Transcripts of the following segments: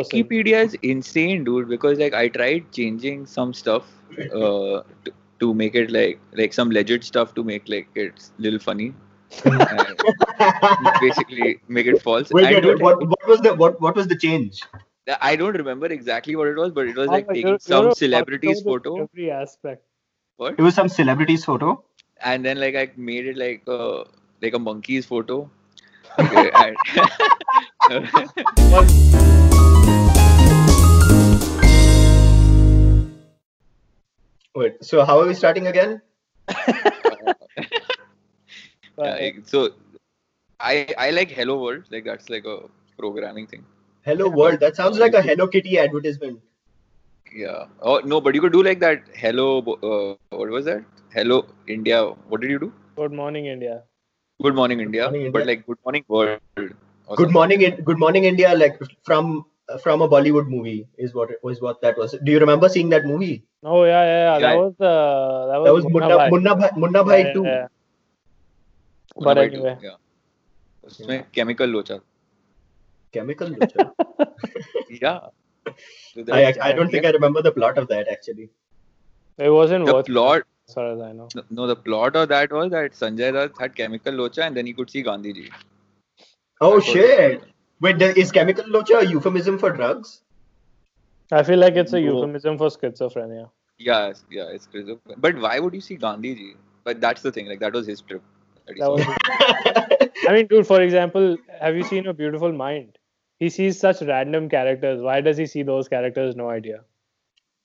person. Wikipedia is insane, dude. Because like I tried changing some stuff uh, to, to make it like like some legit stuff to make like it's little funny. basically make it false. Wait, I wait, don't, what, what was the what what was the change? I don't remember exactly what it was, but it was Oh, like you're- taking you're some a celebrity's photo. Every aspect. What? It was some celebrity's photo. and then like I made it like a like a monkey's photo. Okay, Wait, so how are we starting again? Yeah, so I I like Hello World, like that's like a programming thing. Hello world. That sounds like a Hello Kitty advertisement. Yeah. Oh no, but you could do like that. Hello, uh, what was that? Hello India. What did you do? Good morning, India. Good morning India, Morning, but like Good morning world. Good something. morning, In- Good morning, India. Like from from a Bollywood movie is what it was. What that was. Do you remember seeing that movie? Oh yeah, yeah, yeah. That Yeah. was uh, that was, That was Munna Bhai. Munna Bhai, Munna Bhai Yeah, yeah, too. yeah. Munna But Bhai too, anyway. yeah. उसमें chemical लोचा. Chemical. Lucha. Yeah. So I that's- I don't think I remember the plot of that actually. It wasn't the worth it, plot. as far as I know. No, no, the plot of that was that Sanjay Dutt had chemical locha and then he could see Gandhi ji. Oh That was- shit! Wait, is chemical locha a euphemism for drugs? I feel like it's a No. euphemism for schizophrenia. Yeah, yeah, it's crazy. But why would you see Gandhi ji? But that's the thing, like that was his trip. that he That saw. was. I mean, dude. For example, have you seen A Beautiful Mind? He sees such random characters. Why does he see those characters? No idea.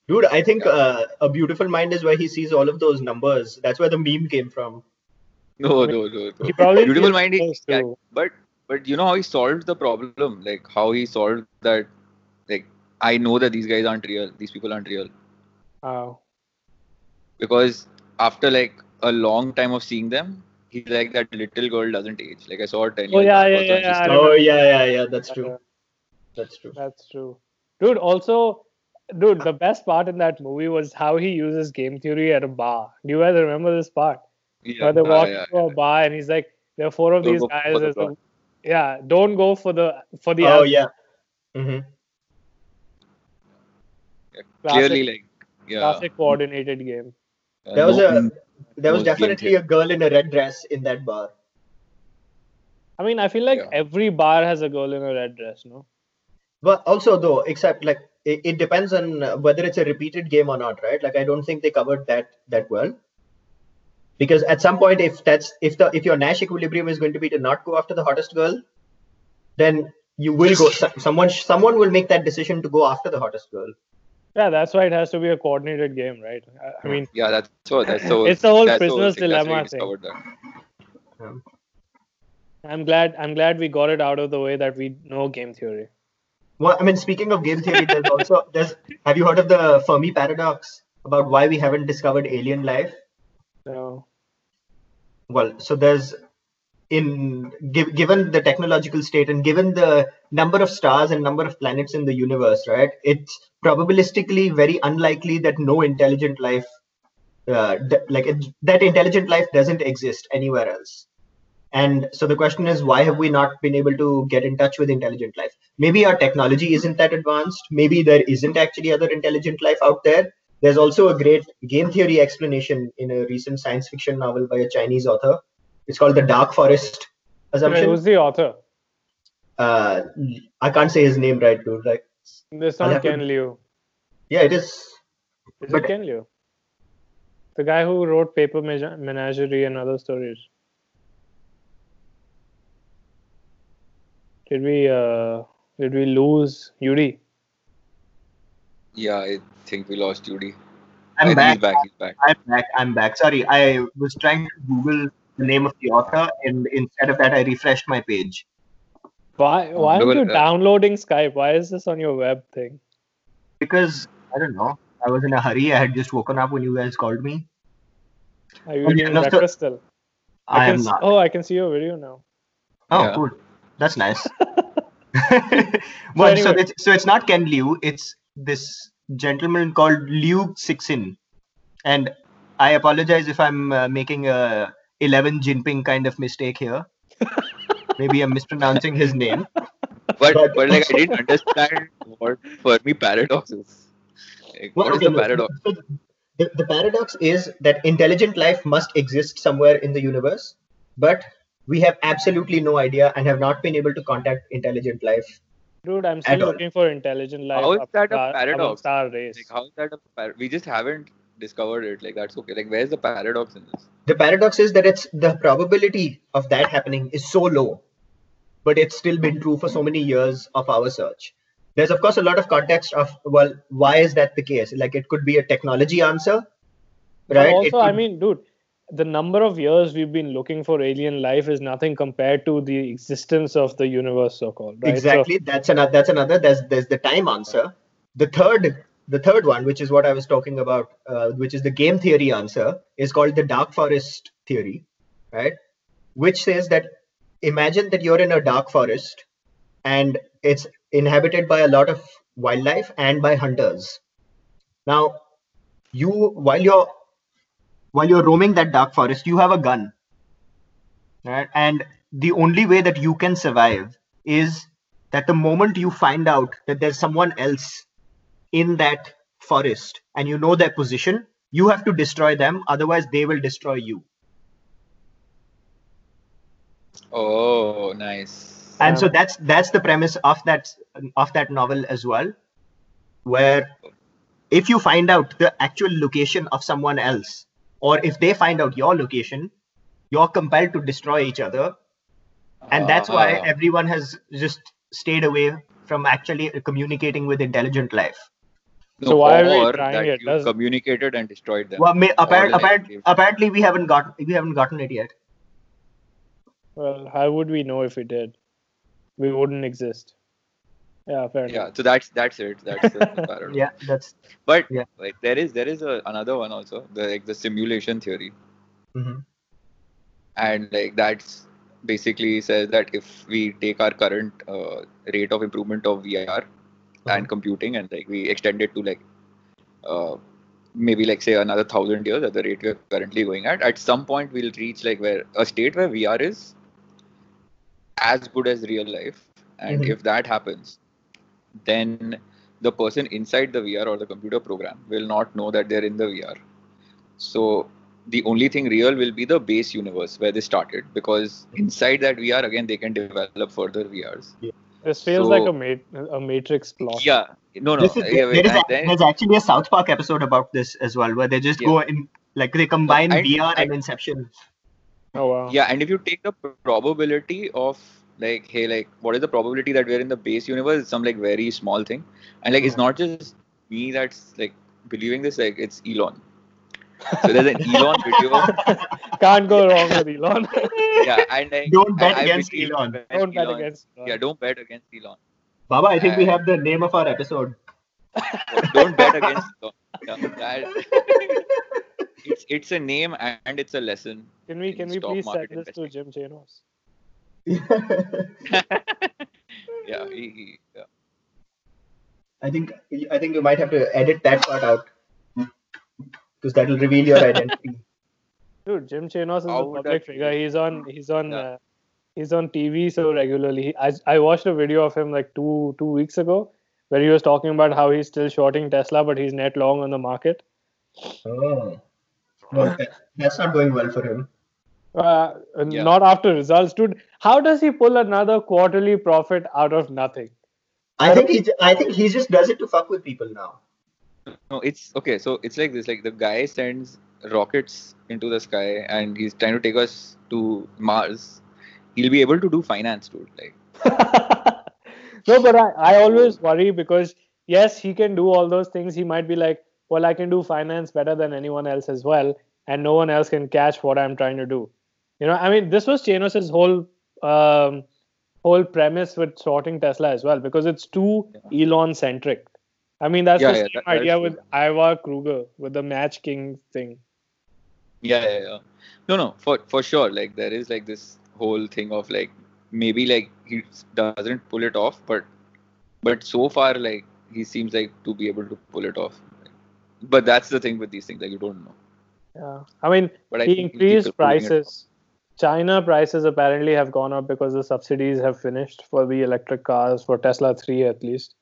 Dude, I think uh, a beautiful mind is where he sees all of those numbers. That's where the meme came from. No, no, no, no. He probably Beautiful sees mind, he, yeah, but but you know how he solved the problem, like how he solved that. Like I know that these guys aren't real. These people aren't real Wow. because after like a long time of seeing them, he's like that little girl doesn't age. Like I saw her ten Oh, years. yeah, ago, yeah, yeah, yeah, just I like, Oh yeah, yeah, yeah. That's true. That's true. That's true. Dude, also, dude, the best part in that movie was how he uses game theory at a bar. Do you guys remember this part? yeah, Where they yeah, walk yeah, into a bar and he's like, there are four of these guys. there's a- bar. Yeah, don't go for the for the Oh alcohol. yeah. hmm yeah. Classic- Clearly, like yeah. classic coordinated game. uh, There was no- a there was no definitely a girl in a red dress in that bar. I mean, I feel like Yeah. every bar has a girl in a red dress, no? But also though, except like it, it depends on uh, whether it's a repeated game or not, right? Like I don't think they covered that that well. Because at some point, if that's if the if your Nash equilibrium is going to be to not go after the hottest girl, then you will go. Someone someone will make that decision to go after the hottest girl. Yeah, that's why it has to be a coordinated game, right? I, I mean, Yeah, that's so. That's so. It's the whole that's prisoner's thing, that's dilemma he thing. discovered. I'm glad I'm glad we got it out of the way that we know game theory. Well, I mean, speaking of game theory, there's also there's. Have you heard of the Fermi paradox about why we haven't discovered alien life? So Well, so there's in giv given the technological state and given the number of stars and number of planets in the universe, right? It's probabilistically very unlikely that no intelligent life, uh, like it, that intelligent life doesn't exist anywhere else. And so the question is, why have we not been able to get in touch with intelligent life? Maybe our technology isn't that advanced. Maybe there isn't actually other intelligent life out there. There's also a great game theory explanation in a recent science fiction novel by a Chinese author. It's called The Dark Forest Assumption. who's the author? Uh, I can't say his name right, dude. Like, It's not have to- Ken Liu. yeah, it is. Is But- it Ken Liu? The guy who wrote Paper Menagerie and other stories. Did we uh did we lose Yuri? Yeah, I think we lost Judy. I'm back. He's back. He's back. I'm back. I'm back. Sorry, I was trying to Google the name of the author, and instead of that, I refreshed my page. Why why aren't you downloading Skype? Why is this on your web thing? Because I don't know. I was in a hurry. I had just woken up when you guys called me. Are you Okay, eating no, so- still? I, can am s- not. Oh, I can see your video now. Oh, Yeah. cool. That's nice. well, so, anyway. it's, so it's not Ken Liu. It's this gentleman called Liu Cixin, And I apologize if I'm uh, making a Xi Jinping kind of mistake here. Maybe I'm mispronouncing his name. but But- but like I didn't understand what Fermi paradox is. Like, Well, what is okay, the paradox? so The, the paradox is that intelligent life must exist somewhere in the universe, but we have absolutely no idea and have not been able to contact intelligent life. Dude, I'm At still all. looking for intelligent life. How is that a uh, paradox? amongst our race. Like how is that a par- we just haven't discovered it. Like that's okay. Like where's the paradox in this? The paradox is that it's the probability of that happening is so low, but it's still been true for so many years of our search. There's of course a lot of context of well, why is that the case? Like it could be a technology answer, right? It also, I mean, dude, the number of years we've been looking for alien life is nothing compared to the existence of the universe, so-called. Right? So- exactly that's another that's another there's there's the time answer the third the third one which is what i was talking about uh, which is the game theory answer is called the dark forest theory right which says that imagine that you're in a dark forest and it's inhabited by a lot of wildlife and by hunters now you while you're while you're roaming that dark forest you have a gun right? And the only way that you can survive is that the moment you find out that there's someone else in that forest and you know their position you have to destroy them otherwise they will destroy you. Oh, nice. and so Um, that's that's the premise of that of that novel as well where if you find out the actual location of someone else or if they find out your location you're compelled to destroy each other and that's why Ah. everyone has just stayed away from actually communicating with intelligent life No, So why are we trying that it? you Does- communicated and destroyed them. well may, appar- Or like apparently we haven't got we haven't gotten it yet Well, how would we know if we did? We wouldn't exist. Yeah, fair yeah, enough. so that's that's it. That's the paradox. yeah that's But Yeah. like there is there is a, another one also, the like the simulation theory, mhm. and like that's basically says that if we take our current uh, rate of improvement of VR Uh-huh. and computing and like we extend it to like uh, maybe like say another thousand years at the rate we're currently going at, at some point we'll reach like where a state where VR is as good as real life, and Mhm. if that happens, then the person inside the VR or the computer program will not know that they're in the VR. So the only thing real will be the base universe where they started because inside that VR again they can develop further VRs. This feels like a mat- a Matrix plot. Yeah, no, no. This is, yeah, wait, there is a, then- there's actually a South Park episode about this as well, where they just Yeah. go in, like they combine And- VR and and- Inception. Oh wow. yeah, and if you take the probability of like, hey, like, what is the probability that we're in the base universe? It's some like very small thing, and like, it's not just me that's like believing this. Like, it's Elon. So there's an Elon video. Can't go wrong with Elon. Yeah, and like, Don't bet I- I against believe Elon. Don't bet Elon- against Elon. Yeah, don't bet against Elon. Baba, I think we Uh, have the name of our episode. Don't bet against Elon. Yeah, that- it's it's a name and it's a lesson. Can we can we please send this to. Jim Chanos? Yeah, he, he, yeah. I think I think you might have to edit that part out because that will reveal your identity. Dude, Jim Chanos is How a public figure. He's on he's on Yeah. uh, he's on TV so regularly. He, I I watched a video of him like two two weeks ago where he was talking about how he's still shorting Tesla, but he's net long on the market. oh, well, that's not going well for him. Uh, Yeah. Not after results, dude. How does he pull another quarterly profit out of nothing? I think he j- I think he just does it to fuck with people now. No, it's okay. So it's like this: like the guy sends rockets into the sky, and he's trying to take us to Mars. He'll be able to do finance, dude. Like, no, but I, I always worry because yes, he can do all those things. He might be like, well, I can do finance better than anyone else as well, and no one else can catch what I'm trying to do. You know, I mean, this was Chanos's whole um, whole premise with sorting Tesla as well because it's too Elon centric. I mean, that's Yeah, the yeah, same that- idea true. with Ivar Kreuger with the Match King thing. yeah, yeah, yeah. No, no, for for sure. Like there is like this whole thing of like maybe like he doesn't pull it off, but but so far like he seems like to be able to pull it off. But that's the thing with these things, like you don't know. Yeah, I mean, But I he increased people pulling it off. prices. China prices apparently have gone up because the subsidies have finished for the electric cars for Tesla 3 at least.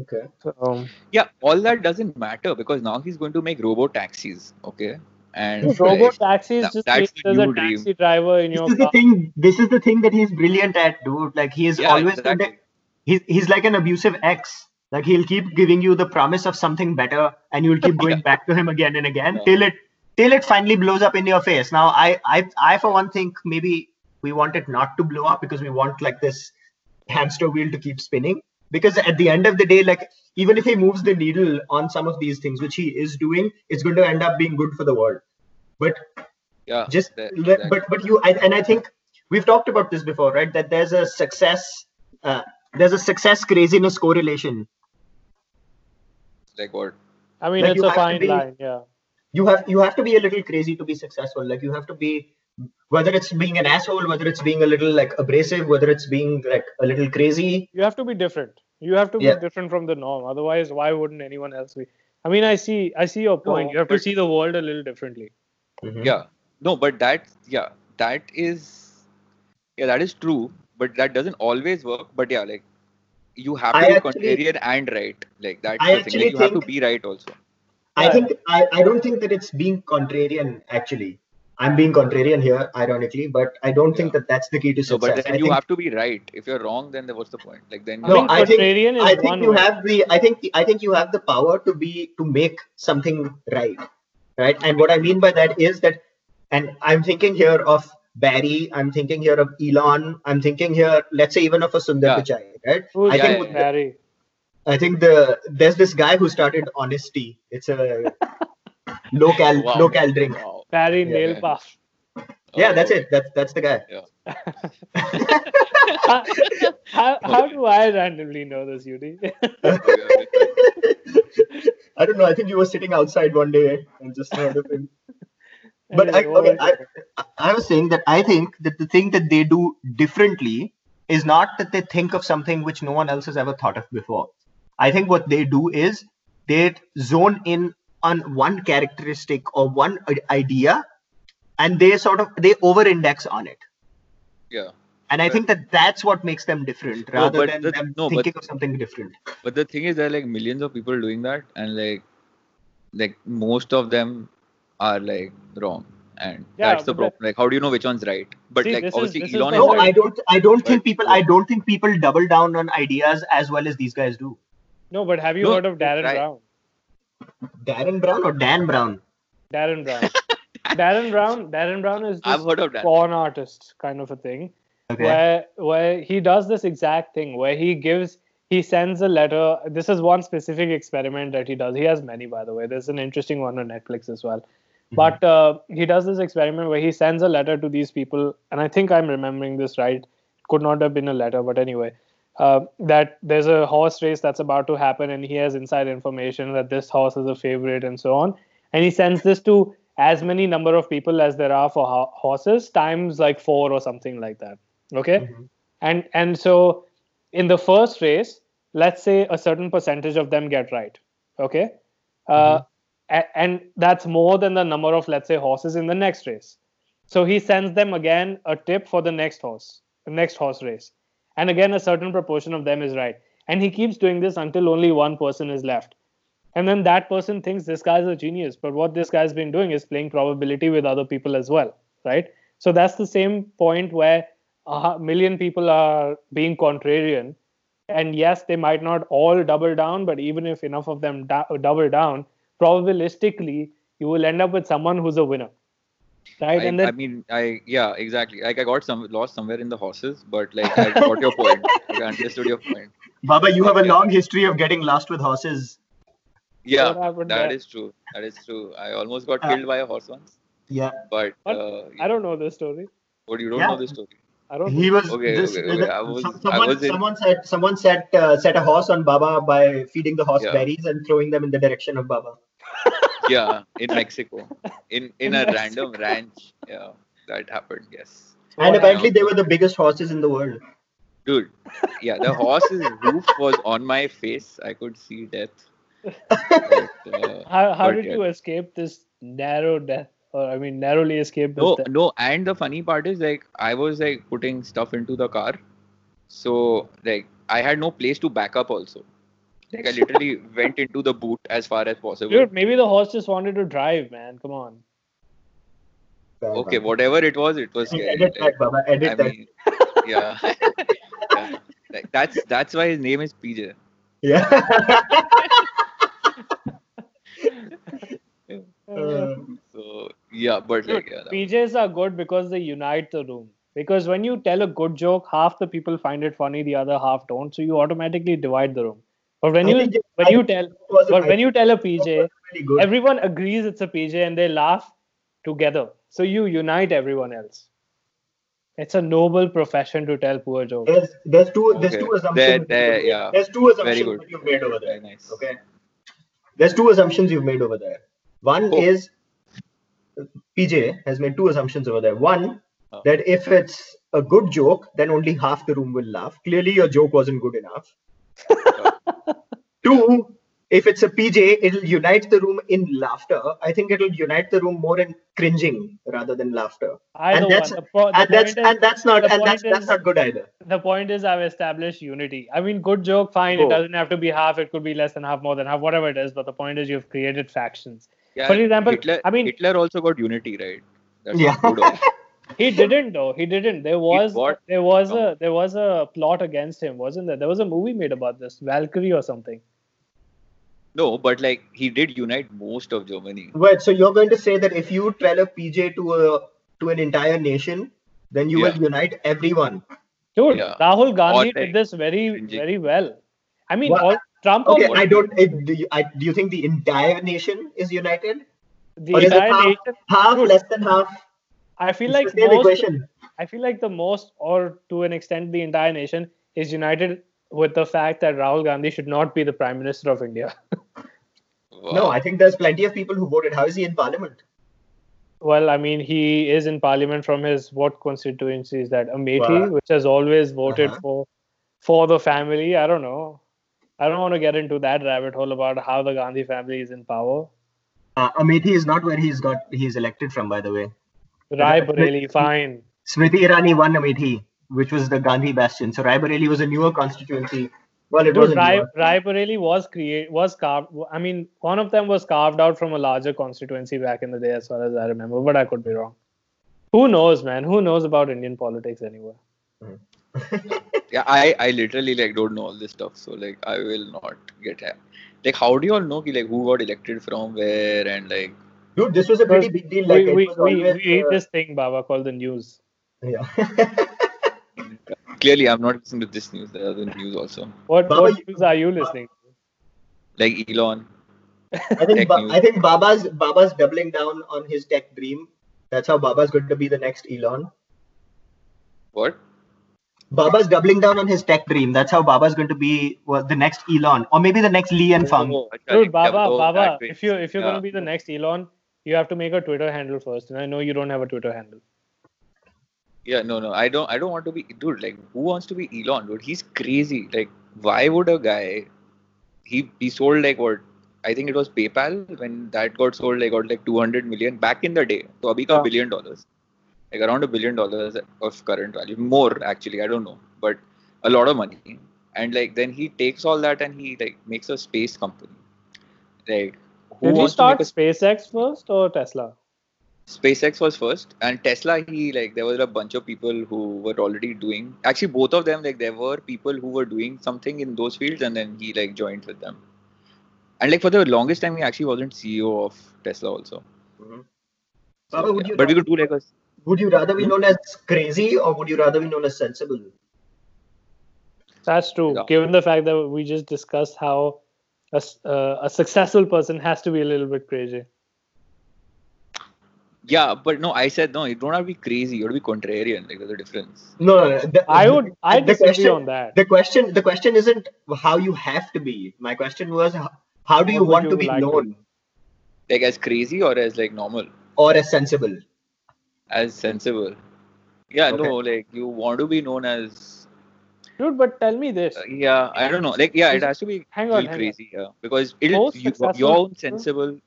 Okay. So, um, Yeah, all that doesn't matter because now he's going to make robo taxis. Okay, and robo taxis that- just that's the there's a new dream. taxi driver in This your is the thing. This is the thing that he's brilliant at, dude. Like he is yeah, always going to exactly. he's he's like an abusive ex. Like he'll keep giving you the promise of something better, and you'll keep going back to him again and again Yeah. till it till it finally blows up in your face. Now, I I I for one think maybe we want it not to blow up because we want like this hamster wheel to keep spinning. Because at the end of the day, like even if he moves the needle on some of these things, which he is doing, it's going to end up being good for the world. But Yeah, just that- let, exactly. but but you I, and i think we've talked about this before right that there's a success uh, there's a success craziness correlation like what? I mean, Like, it's a fine be- line, yeah. You have you have to be a little crazy to be successful like you have to be whether it's being an asshole whether it's being a little like abrasive whether it's being like a little crazy You have to be different. You have to be Yeah. different from the norm. Otherwise, why wouldn't anyone else be? I mean, I see, I see your point. No, you have to see the world a little differently. Mhm. Yeah, no, but that yeah, that is yeah, that is true. But that doesn't always work. But yeah, like you have to I be actually- contrarian and right. Like that's I the thing. Like, you have to be right also. I think I, I don't think that it's being contrarian actually i'm being contrarian here ironically but i don't think that that's the key to So, success but then I you think- have to be right. If you're wrong, then what's the point? Like then I No, mean, I think- contrarian is I think one you way. have the I think I think you have the power to be to make something right. Right. And what I mean by that is that and I'm thinking here of Barry, I'm thinking here of Elon, I'm thinking here, let's say even of a Sundar Yeah. Pichai, right? Who's I think that, yeah, Barry? I think the there's this guy who started Honest Tea. It's a low cal Wow. low cal drink. Wow. Barry Yeah, Nail yeah. Puff. Yeah, that's Oh, it. That's that's the guy. how, how, how do I randomly know this, Yudi? I don't know. I think you were sitting outside one day and just heard of him. But I, okay, I. I was saying that I think that the thing that they do differently is not that they think of something which no one else has ever thought of before. I think what they do is they zone in on one characteristic or one idea and they sort of they over index on it. Yeah. And I Right. think that that's what makes them different rather but than the- them no, but- thinking of something different. But the thing is, there are like millions of people doing that, and like, like most of them are like wrong, and Yeah, that's the problem. Like, how do you know which one's right? But See, like, obviously, this is Elon is No, right. I don't I don't think people I don't think people double down on ideas as well as these guys do. No, but have you No, heard of Darren right. Brown? Darren Brown or Dan Brown? Darren Brown. Darren Brown. Darren Brown is I've heard of that. con artist kind of a thing, Okay. where where he does this exact thing, where he gives he sends a letter. This is one specific experiment that he does. He has many, by the way. There's an interesting one on Netflix as well. But uh, he does this experiment where he sends a letter to these people, and I think I'm remembering this right. Could not have been a letter, but anyway, uh, that there's a horse race that's about to happen, and he has inside information that this horse is a favorite and so on. And he sends this to as many number of people as there are for ho- horses times like four or something like that. Okay, Mhm. and and so in the first race, let's say a certain percentage of them get right. Okay, uh, a- and that's more than the number of let's say horses in the next race. So he sends them again a tip for the next horse, the next horse race, and again a certain proportion of them is right. And he keeps doing this until only one person is left. And then that person thinks this guy's a genius. But what this guy's been doing is playing probability with other people as well, right? So that's the same point where a million people are being contrarian. And yes, they might not all double down, but even if enough of them dou- double down, probabilistically, you will end up with someone who's a winner, right? I, and then I mean, I yeah, exactly. Like I got some lost somewhere in the horses, but like I got your point. I understood your point. Baba, you have a Yeah. long history of getting lost with horses. Yeah, What happened that there? is true. That is true. I almost got Uh, killed by a horse once, Yeah. but What? uh, I don't know this story. what you don't Yeah. know this story. I don't. Know. He was Okay, this, okay, okay. I was- some- I someone, was in- someone said someone set uh, set a horse on Baba by feeding the horse Yeah. berries and throwing them in the direction of Baba. Yeah, in Mexico, in in In a Mexico. random ranch. Yeah, that happened. Yes, And Wow. apparently they were the biggest horses in the world. dude. Yeah, the horse's roof was on my face. I could see death. But, uh, How, how did yeah. you escape this narrow death? or I mean, narrowly escaped. No, death. no, and the funny part is like I was like putting stuff into the car, so like I had no place to back up also. Like I literally went into the boot as far as possible. Dude, maybe the horse just wanted to drive, man. Come on. Okay, whatever it was, it was scary. Edit that, Baba. Edit I that. mean, yeah. yeah. Like, that's that's why his name is PJ. Yeah. Uh, So yeah, but Dude, like yeah, that- PJs are good because they unite the room. Because when you tell a good joke, half the people find it funny, the other half don't. So you automatically divide the room. But when you think when you tell it a but when you tell a PJ, everyone agrees it's a PJ and they laugh together. So you unite everyone else. It's a noble profession to tell poor jokes. There's there's two there's Okay. two assumptions. There- there, yeah. There's two Very assumptions good. you've made over there. Very nice. Okay. There's two assumptions you've made over there. One Oh. is PJ has made two assumptions over there. One Oh. that if it's a good joke, then only half the room will laugh. Clearly, your joke wasn't good enough. Oh. Two, if it's a PJ, it'll unite the room in laughter. I think it'll unite the room more in cringing rather than laughter. Either and that's one. The, po- the and that's is- and that's not the and that's point that's not good either. the point is I've established unity. I mean, good joke, fine. It Oh. doesn't have to be half. It could be less than half, more than half, whatever it is. But the point is you've created factions. yeah, for example, Hitler, I mean- Hitler also got unity, right? That's Yeah. good. He didn't though. He didn't. There was what? there was No. a there was a plot against him, wasn't there? There was a movie made about this, Valkyrie or something. No, but like he did unite most of Germany. Wait, so you're going to say that if you tell a PJ to a to an entire nation, then you will unite everyone. Dude, Yeah. Rahul Gandhi Or, did this very very well. I mean, Well, all, Trump Okay, I don't. It, do, you, I, do you think the entire nation is united, the or is it entire half, nation. half Dude, less than half? I feel It's like the most, equation. I feel like the most, or to an extent, the entire nation is united with the fact that Rahul Gandhi should not be the prime minister of India. No, I think there's plenty of people who voted. How is he in parliament? well, I mean, he is in parliament from his what constituency is that? Amethi, Wow. which has always voted Uh-huh. for for the family. I don't know. I don't want to get into that rabbit hole about how the Gandhi family is in power. Uh, Amethi is not where he's got he's elected from, by the way. Rai Bareli, fine. Smriti Irani won Amethi, which was the Gandhi bastion. So Raebareli was a newer constituency. Well, it Dude, wasn't. Rai, newer. Rai Bareli was create was carved. I mean, one of them was carved out from a larger constituency back in the day, as far as I remember. But I could be wrong. Who knows, man? Who knows about Indian politics anyway? Yeah, I, I literally like don't know all this stuff, so like I will not get ha- like how do you all know ki, like who got elected from where and like Dude, this was a pretty big deal. Like we it we, was we, always, we eat uh, this thing, Baba, called the news. yeah. clearly I'm not listening to this news. There are other news also, What, Baba, what news are you listening to? like Elon. I think ba- I think Baba's Baba's doubling down on his tech dream. That's how Baba's going to be the next Elon. What? Baba's doubling down on his tech dream. That's how Baba's going to be well, the next Elon, or maybe the next Lee and Fung. Oh, Dude, Baba, oh, Baba, if you if you're Yeah. gonna be the next Elon, you have to make a Twitter handle first. And I know you don't have a Twitter handle. Yeah, no, no, I don't. I don't want to be, dude. Like, who wants to be Elon, dude? He's crazy. Like, why would a guy? He he sold like what? I think it was PayPal when that got sold. Like, got like 200 million back in the day. So, abhi ka billion dollars, like around a billion dollars of current value. More actually, I don't know, but a lot of money. And like, then he takes all that and he like makes a space company. Like, who Did he start a SpaceX first or Tesla? SpaceX was first, and Tesla. He like there were a bunch of people who were already doing. Actually, both of them like there were people who were doing something in those fields, and then he like joined with them. And like for the longest time, he actually wasn't CEO of Tesla also. Mhm. So, Baba, would yeah. you But we ra- could do like a Would you rather be known as crazy or would you rather be known as sensible? That's true. Yeah. Given the fact that we just discussed how a, s- uh, a successful person has to be a little bit crazy. Yeah. But no, I said no. You don't have to be crazy. You have to be contrarian. Like there's a difference. No, no, no. The, I would I the disagree question, on that. The question, the question isn't how you have to be. My question was, h- how do you would want you to be like to known Like as crazy or as like normal, or as sensible? as sensible. Yeah. Okay. No. Like you want to be known as. Dude, but tell me this. uh, yeah. I don't know. Like yeah, it has to be Hang on, hang on. crazy. Yeah. Because it'll you, your own people- sensible.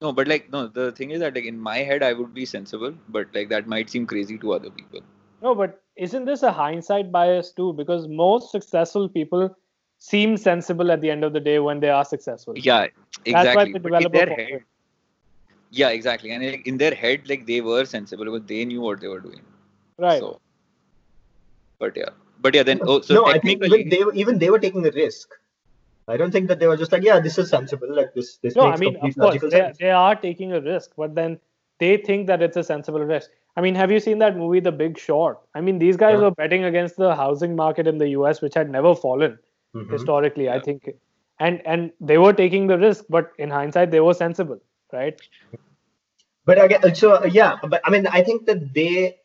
No, but like no, the thing is that like in my head I would be sensible, but like that might seem crazy to other people. No, but isn't this a hindsight bias too? Because most successful people seem sensible at the end of the day when they are successful. Yeah, exactly. That's why exactly. the But in developer head, yeah, exactly. And like, in their head, like they were sensible because they knew what they were doing. Right. So, but yeah, but yeah. Then oh, so no, I think technically, even they were even they were taking a risk. I don't think that they were just like, yeah, this is sensible. Like this, this no, I mean, complete of course, they, they are taking a risk, but then they think that it's a sensible risk. I mean, have you seen that movie, The Big Short? I mean, these guys Yeah. were betting against the housing market in the US, which had never fallen Mhm. historically, I think. And and they were taking the risk, but in hindsight, they were sensible, right? But again, so yeah, but I mean, I think that they.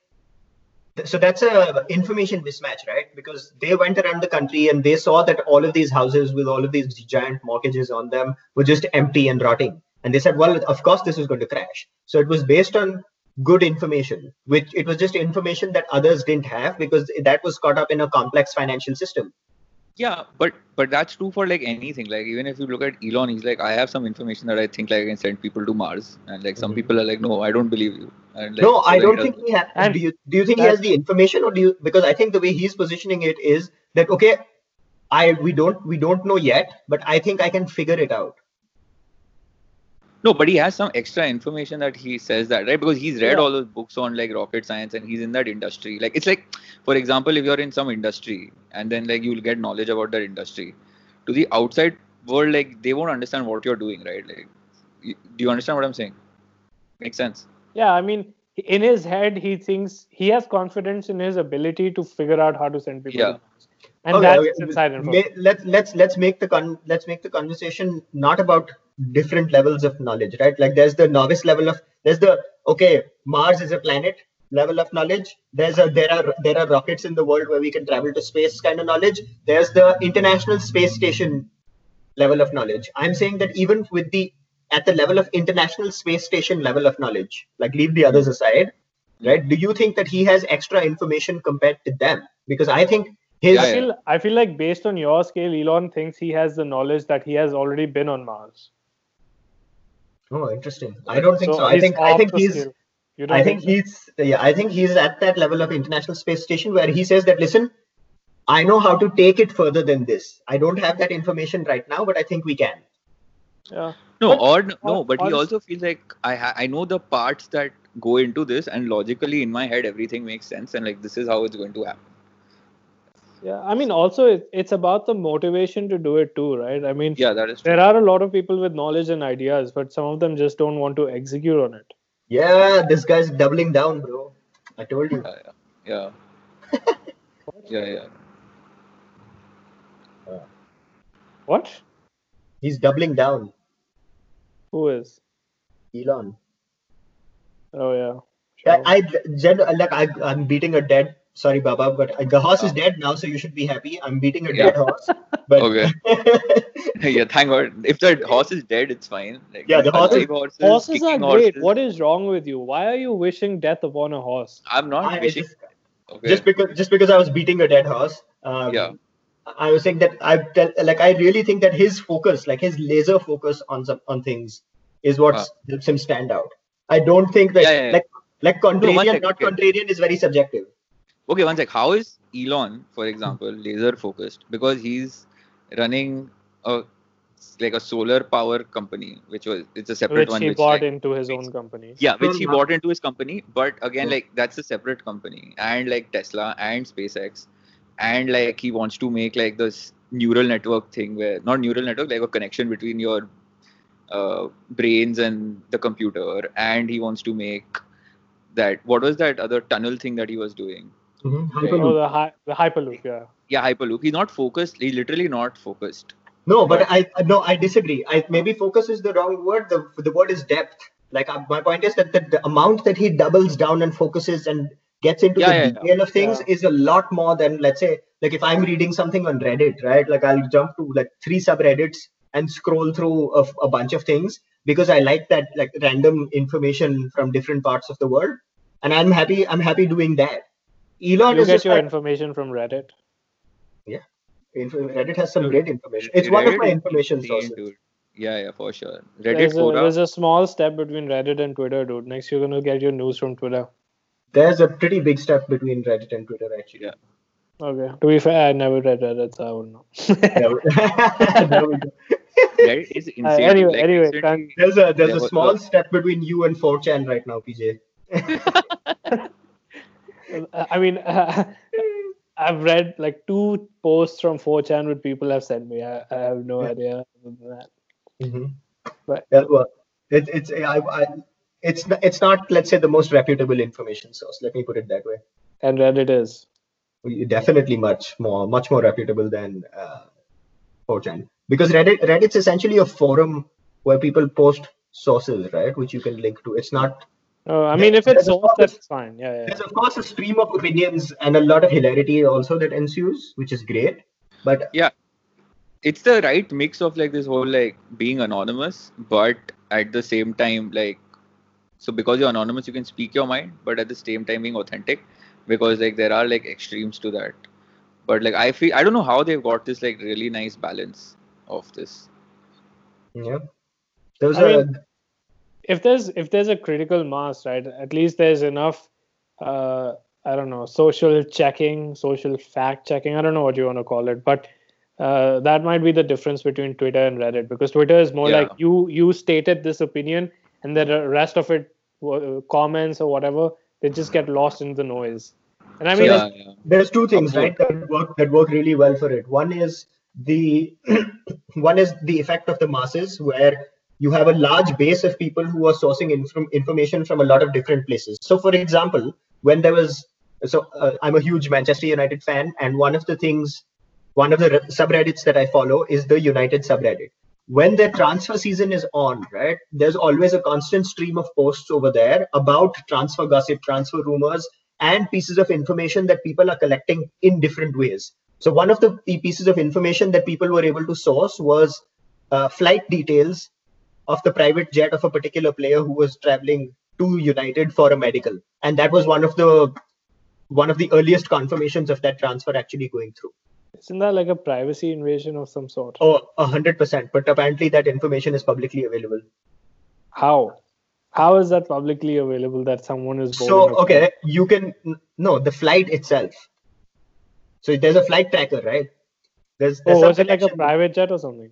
So that's a information mismatch, right? Because they went around the country and they saw that all of these houses with all of these giant mortgages on them were just empty and rotting, and they said, "Well, of course this is going to crash." So it was based on good information, which it was just information that others didn't have because that was caught up in a complex financial system. Yeah, but but that's true for like anything. Like even if you look at Elon, he's like, I have some information that I think like I can send people to Mars, and like some Mhm. people are like, no, I don't believe you. And, like, no, so, I like, don't it think he has. And Do you do you think he has the information, or do you? Because I think the way he's positioning it is that okay, I we don't we don't know yet, but I think I can figure it out. No, but he has some extra information that he says that, right? Because he's read Yeah. all those books on like rocket science and he's in that industry. Like it's like, for example, if you're in some industry and then like you'll get knowledge about that industry, to the outside world, like they won't understand what you're doing, right? Like, you, do you understand what I'm saying? Makes sense. Yeah, I mean, in his head, he thinks he has confidence in his ability to figure out how to send people. Yeah. And Okay, that's okay, inside information. Let's let's let's make the con let's make the conversation not about different levels of knowledge, right? Like there's the novice level of there's the okay, Mars is a planet level of knowledge. There's a there are there are rockets in the world where we can travel to space kind of knowledge. There's the International Space Station level of knowledge. I'm saying that even with the at the level of International Space Station level of knowledge, like leave the others aside, right? Do you think that he has extra information compared to them? Because I think his Yeah, I yeah. feel I feel like based on your scale, Elon thinks he has the knowledge that he has already been on Mars. Oh, interesting. I don't think so. I think I think he's scale. You don't I think so? he's yeah, I think he's at that level of International Space Station where he says that listen, I know how to take it further than this. I don't have that information right now, but I think we can. Yeah. No, But- or no, or- but he also feels like I ha- I know the parts that go into this, and logically in my head everything makes sense, and like this is how it's going to happen. Yeah. I mean, also it's about the motivation to do it too, right? I mean, Yeah, that is true. there are a lot of people with knowledge and ideas, but some of them just don't want to execute on it. Yeah, this guy's doubling down, bro. I told you. Yeah, yeah, yeah, yeah. What? He's doubling down, Who is? Elon. Oh yeah. I, I gen, like I, I'm beating a dead. Sorry, Baba, but the horse is dead now, so you should be happy. I'm beating a Yeah. dead horse. But Okay. yeah, thank God. If the horse is dead, it's fine. Like, Yeah, the horse is- alive horses, Horses are great. horses, What is wrong with you? Why are you wishing death upon a horse? I'm not I wishing. just, Okay. just because just because I was beating a dead horse. Um, Yeah. I was saying that I tell, like I really think that his focus, like his laser focus on some on things, is what Ah. helps him stand out. I don't think that Yeah, yeah, yeah. like like contrarian, one sec, not contrarian is very subjective. Okay, one sec. How is Elon, for example, laser focused? Because he's running a like a solar power company, which was it's a separate Which one. he which, he bought like, into his own company. Yeah, which he bought into his company, but again, Yeah. like that's a separate company, and like Tesla and SpaceX, and like he wants to make like this neural network thing where not neural network, like a connection between your uh, brains and the computer, and he wants to make that. What was that other tunnel thing that he was doing? Mhm. Right. Oh, the, hy- the Hyperloop, yeah. Yeah, Hyperloop. He's not focused. He's literally not focused. No, but I no, I disagree. I maybe focus is the wrong word. The the word is depth. Like uh, my point is that the, the amount that he doubles down and focuses and gets into Yeah, the yeah, yeah. of things Yeah. is a lot more than let's say like if I'm reading something on Reddit, right? Like I'll jump to like three subreddits and scroll through a, a bunch of things because I like that like random information from different parts of the world, and I'm happy. I'm happy doing that. Elon You is get just your like, information from Reddit. inf- Reddit has some Dude, great information. It's one of my information sources. dude. Yeah, yeah, for sure. There's Reddit a, there's a small step between Reddit and Twitter, dude. Next, you're gonna get your news from Twitter. There's a pretty big step between Reddit and Twitter, actually. Yeah. Okay. To be fair, I never read Reddit, so I wouldn't know. There we go. Reddit insane. Uh, anyway, like, anyway, There's a there's There a was small a- step between you and 4chan right now, PJ. I mean, I've read like two posts from 4chan which people have sent me. I, I have no Yeah. idea other than that. Mm-hmm. Right. Yeah, well, it, it's I, I, it's it's not let's say the most reputable information source. Let me put it that way. And Reddit is. Definitely much more much more reputable than uh, 4chan because Reddit Reddit's essentially a forum where people post sources, right? Which you can link to. It's not. Oh, I mean, if it's a source, lot of- that's fine. Yeah, yeah. There's of course a stream of opinions and a lot of hilarity also that ensues, which is great. But yeah, it's the right mix of like this whole like being anonymous, but at the same time like so because you're anonymous you can speak your mind, but at the same time being authentic because like there are like extremes to that. But like I feel I don't know how they've got this like really nice balance of this. yeah, there was I a mean, if there's if there's a critical mass, right? At least there's enough. Uh, I don't know, social checking, social fact checking. I don't know what you want to call it, but uh, that might be the difference between Twitter and Reddit because Twitter is more Yeah. like you you stated this opinion, and then the rest of it, uh, comments or whatever, they just get lost in the noise. And I mean, that's- yeah, yeah. there's two things Upvote. right that work that work really well for it one is the one is the effect of the masses where you have a large base of people who are sourcing inf- information from a lot of different places so for example when there was so uh, i'm a huge manchester united fan and one of the things one of the re- subreddits that i follow is the united subreddit when the transfer season is on right there's always a constant stream of posts over there about transfer gossip transfer rumors and pieces of information that people are collecting in different ways. So one of the pieces of information that people were able to source was uh, flight details of the private jet of a particular player who was traveling to United for a medical, and that was one of the one of the earliest confirmations of that transfer actually going through. isn't that like a privacy invasion of some sort? Oh, a hundred percent. But apparently that information is publicly available. How? How is that publicly available that someone is So okay, you can no the flight itself. So there's a flight tracker, right? There's, there's Oh, was it like a private jet or something?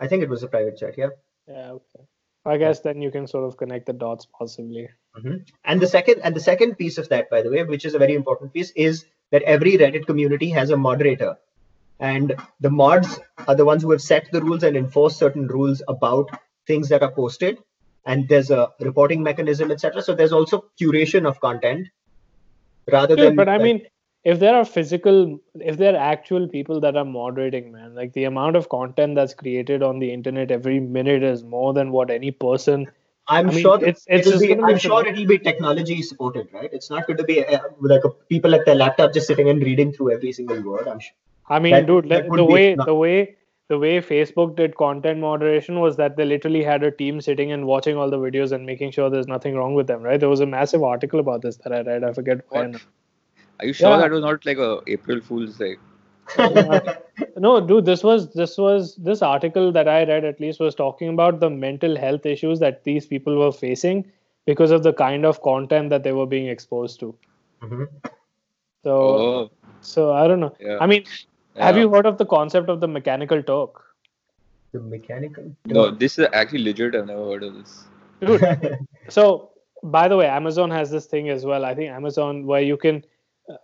I think it was a private jet, yeah. Yeah, okay. I guess then you can sort of connect the dots possibly. Mhm. And the second and the second piece of that, by the way, which is a very important piece, is that every Reddit community has a moderator, and the mods are the ones who have set the rules and enforce certain rules about things that are posted. And there's a reporting mechanism, etc. So there's also curation of content, rather Dude, than. but I like- mean, if there are physical, if there are actual people that are moderating, man, like the amount of content that's created on the internet every minute is more than what any person. I'm I mean, sure it's- it's it'll be. I'm sure it'll be technology supported, right? It's not going to be uh, like a, people at their laptop just sitting and reading through every single word. I'm sure. I mean, That- dude, that the way not- the way the way Facebook did content moderation was that they literally had a team sitting and watching all the videos and making sure there's nothing wrong with them, right? There was a massive article about this that I read. I forget What? when. Are you sure Yeah. that was not like a April Fool's like? No, dude, this was this was this article that I read at least was talking about the mental health issues that these people were facing because of the kind of content that they were being exposed to. Mhm. So Oh, so I don't know. yeah. I mean, have you heard of the concept of the mechanical Turk? The mechanical. No, this is actually legit. I've never heard of this. Dude, so by the way, Amazon has this thing as well. I think Amazon where you can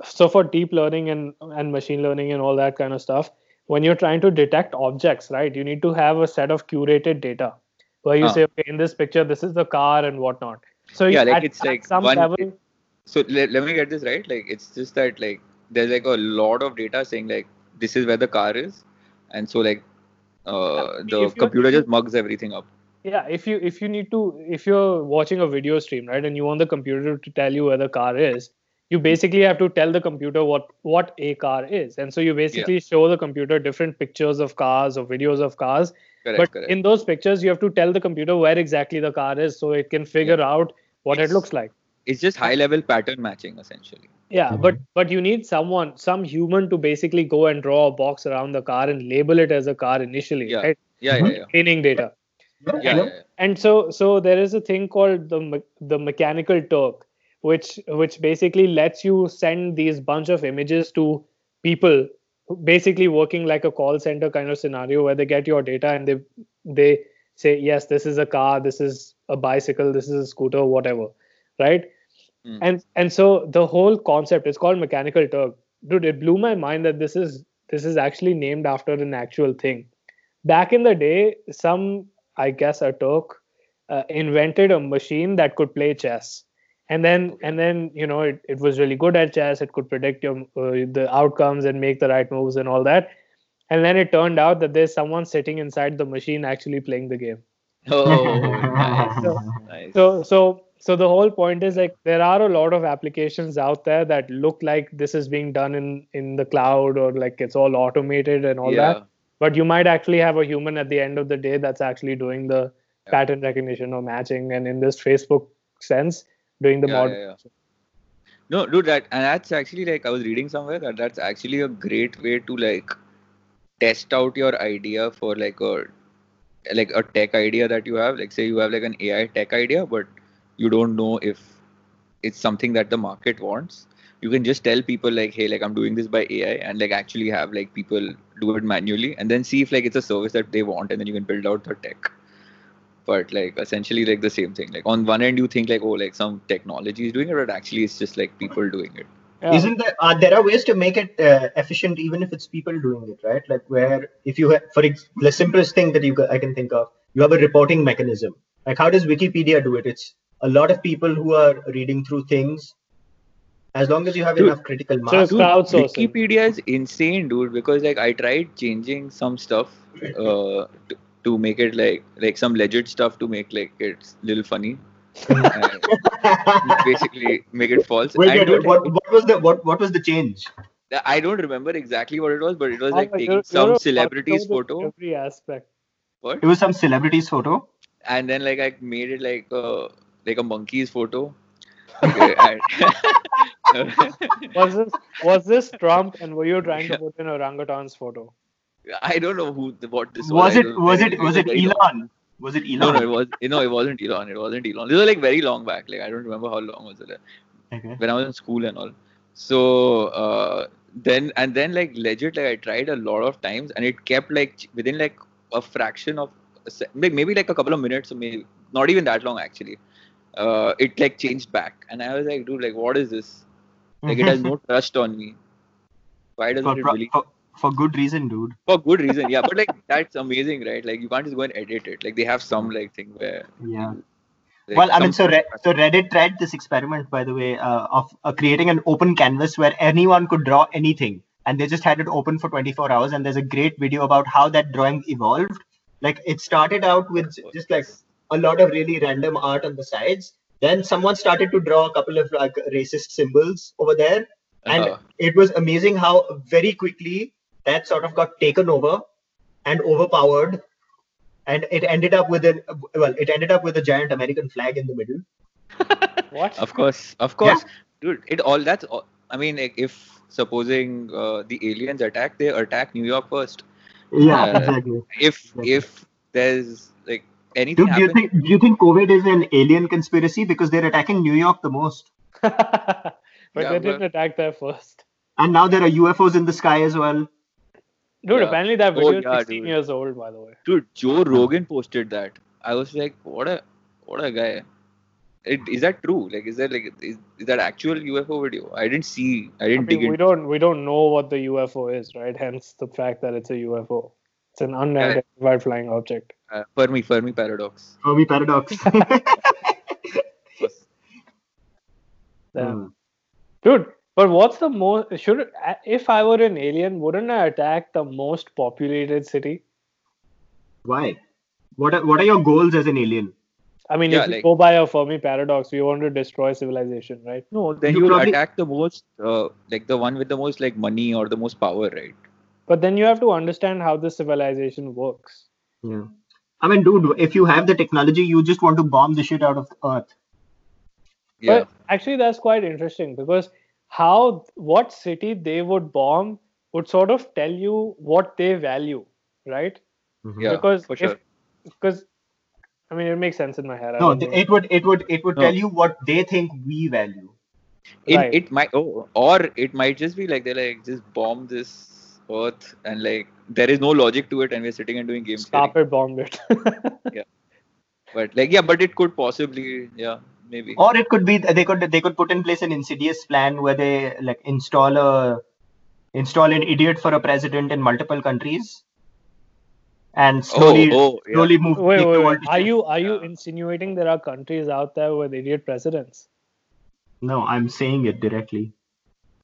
so for deep learning and and machine learning and all that kind of stuff, when you're trying to detect objects, right, you need to have a set of curated data where you Ah. say, okay, in this picture, this is the car and whatnot. So Yeah, like at, it's like some one- level, So let, let me get this right. Like it's just that like there's like a lot of data saying like this is where the car is, and so like uh, the computer just mugs everything up. yeah, if you if you need to if you're watching a video stream, right, and you want the computer to tell you where the car is, you basically have to tell the computer what what a car is, and so you basically show the computer different pictures of cars or videos of cars. Correct, but correct. in those pictures, you have to tell the computer where exactly the car is, so it can figure out what it looks like. it's just high level pattern matching essentially. Yeah, Mhm. but but you need someone, some human, to basically go and draw a box around the car and label it as a car initially, Yeah. right? Yeah, yeah, yeah. Training data. Yeah, yeah. yeah, and so so there is a thing called the the mechanical turk which which basically lets you send these bunch of images to people basically working like a call center kind of scenario where they get your data and they they say yes this is a car this is a bicycle this is a scooter whatever right? Hmm. and and so the whole concept is called mechanical turk dude it blew my mind that this is this is actually named after an actual thing. Back in the day some i guess a turk uh, invented a machine that could play chess and then and then you know it, it was really good at chess it could predict your uh, the outcomes and make the right moves and all that and then it turned out that there's someone sitting inside the machine actually playing the game Oh, nice. So- nice. so so so the whole point is like there are a lot of applications out there that look like this is being done in in the cloud or like it's all automated and all yeah. that but you might actually have a human at the end of the day that's actually doing the Yeah. pattern recognition or matching and in this facebook sense doing the Yeah, model yeah, yeah. No, dude, that and that's actually like I was reading somewhere that that's actually a great way to like test out your idea for like a like a tech idea that you have. Like say you have like an AI tech idea, but you don't know if it's something that the market wants. You can just tell people like, hey, like I'm doing this by AI, and like actually have like people do it manually, and then see if like it's a service that they want, and then you can build out the tech but like essentially like the same thing like on one end you think like oh like some technology is doing it but actually it's just like people doing it Yeah. Isn't there? Uh, there are ways to make it uh, efficient, even if it's people doing it, right? Like where if you, ha- for ex- the simplest thing that you ca- I can think of, you have a reporting mechanism. Like how does Wikipedia do it? It's a lot of people who are reading through things. As long as you have Dude, enough critical mass. it's crowdsourcing. wikipedia is insane dude because like i tried changing some stuff uh to, to make it like like some legit stuff to make like it's little funny. Basically make it false. Wait, And wait, what, what was the what, what was the change? i don't remember exactly what it was but it was Oh, like but taking you're- some you're celebrity's photo. every aspect. What? It was some celebrity's photo. and then like I made it like a like a monkey's photo. Okay, and- was this was this trump and were you trying to put in orangutan's photo I don't know who what this was. Was it was it was it long. Elon? Was it Elon? No, no, it was no, it wasn't Elon. It wasn't Elon. This was like very long back. Like I don't remember how long was it. Okay. When I was in school and all. So uh, then and then like legit like I tried a lot of times and it kept like within like a fraction of a se- maybe like a couple of minutes or maybe not even that long actually. Uh, it like changed back and I was like, dude, like what is this? Like it has no trust on me. Why doesn't for, it really? for, for good reason, dude. For good reason, yeah. But like that's amazing, right? Like you can't just go and edit it. Like they have some like thing where. Yeah. like, well, I mean, so Re- so Reddit tried this experiment, by the way, uh, of uh, creating an open canvas where anyone could draw anything, and they just had it open for 24 hours. And there's a great video about how that drawing evolved. Like it started out with just like a lot of really random art on the sides. Then someone started to draw a couple of like racist symbols over there, and Uh-huh. it was amazing how very quickly that sort of got taken over and overpowered and it ended up with an well it ended up with a giant american flag in the middle what Of course, of course, dude. It all that's. All, I mean, if supposing uh, the aliens attack, they attack New York first. yeah Uh, exactly If Exactly. if there's like anything dude do you think do you think covid is an alien conspiracy because they're attacking new york the most but Yeah, they didn't but- attack there first and now there are ufos in the sky as well dude Yeah. apparently that Oh, video is 16 dude. years old by the way dude, Joe Rogan posted that. I was like, what a what a guy. It, is that true? Like, is that like is, is that actual UFO video? I didn't see. I I didn't mean, dig we into. don't we don't know what the UFO is, right? Hence the fact that it's a UFO. It's an unidentified flying object. Uh, Fermi Fermi paradox. fermi paradox Yeah. Hmm. Dude, but what's the most should if I were an alien, wouldn't I attack the most populated city? why what are, what are your goals as an alien I mean, Yeah, if you like- go by a Fermi paradox, we want to destroy civilization, right? No, then You you probably- attack the most, uh, like the one with the most like money or the most power, right? But then you have to understand how the civilization works. yeah i mean dude if you have the technology you just want to bomb the shit out of the earth Yeah. But actually, that's quite interesting because how what city they would bomb would sort of tell you what they value, right? Mm-hmm. yeah. because for if sure. because I mean, it makes sense in my head. I No, don't know. it would it would it would No. tell you what they think we value. It, Right. it might oh, or it might just be like they're like just bomb this earth and like there is no logic to it and we're sitting and doing game theory. Carpet bombed it. yeah, But like yeah, but it could possibly yeah maybe. Or it could be they could they could put in place an insidious plan where they like install a install an idiot for a president in multiple countries and slowly oh, oh yeah. slowly move wait, wait, wait. Are you are you Yeah. insinuating there are countries out there with idiot presidents? No, I'm saying it directly.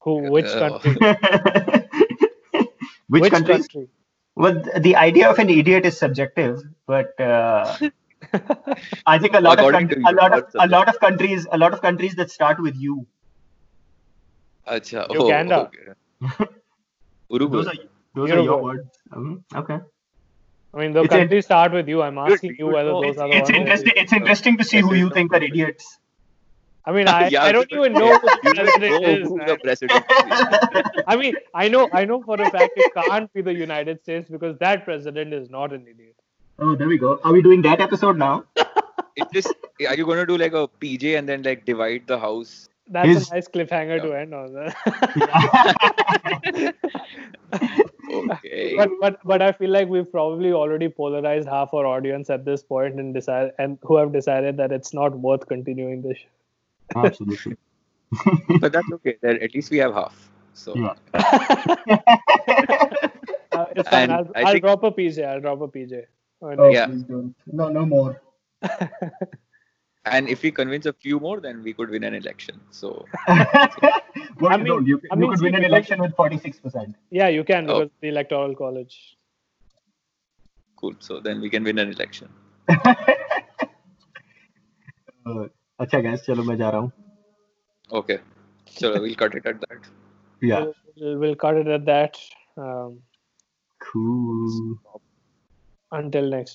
Who? Which Uh, country? Which, countries? country? Well, the idea of an idiot is subjective, but uh, I think a lot of According coun- to a lot of a lot of countries a lot of countries that start with U. Acha, Uganda. Oh, okay. Uruguay. Those are those are your words. Um, okay. I mean, the It's a- countries start with you. I'm asking you you whether know, those It's, are the it's ones. interesting. It's interesting to see who you think are idiots. I mean, I, Yeah, I don't even know who the president know is. who the president is. I mean, I know, I know for a fact it can't be the United States because that president is not an idiot. Oh, there we go. Are we doing that episode now? It just are you gonna do like a PJ and then like divide the house? That's His- a nice cliffhanger to end on. Okay. but but but I feel like we've probably already polarized half our audience at this point and decide and who have decided that it's not worth continuing this. show. Absolutely. but that's okay. Then at least we have half. So Yeah. Uh, it's fine. I'll, I'll think- drop a PJ. I'll drop a PJ. When- Oh, Yeah. please don't. No, no more. and if we convince a few more, then we could win an election. So what, I mean- no, you, I you mean, could see, win an because- election with 46%. Yeah, you can Oh. because the electoral college. cool. So then we can win an election. Uh, अच्छा guys, चलो मैं जा रहा हूँ. Okay. So we'll cut it at that. Yeah. We'll, we'll cut it at that. Um, Cool. until next.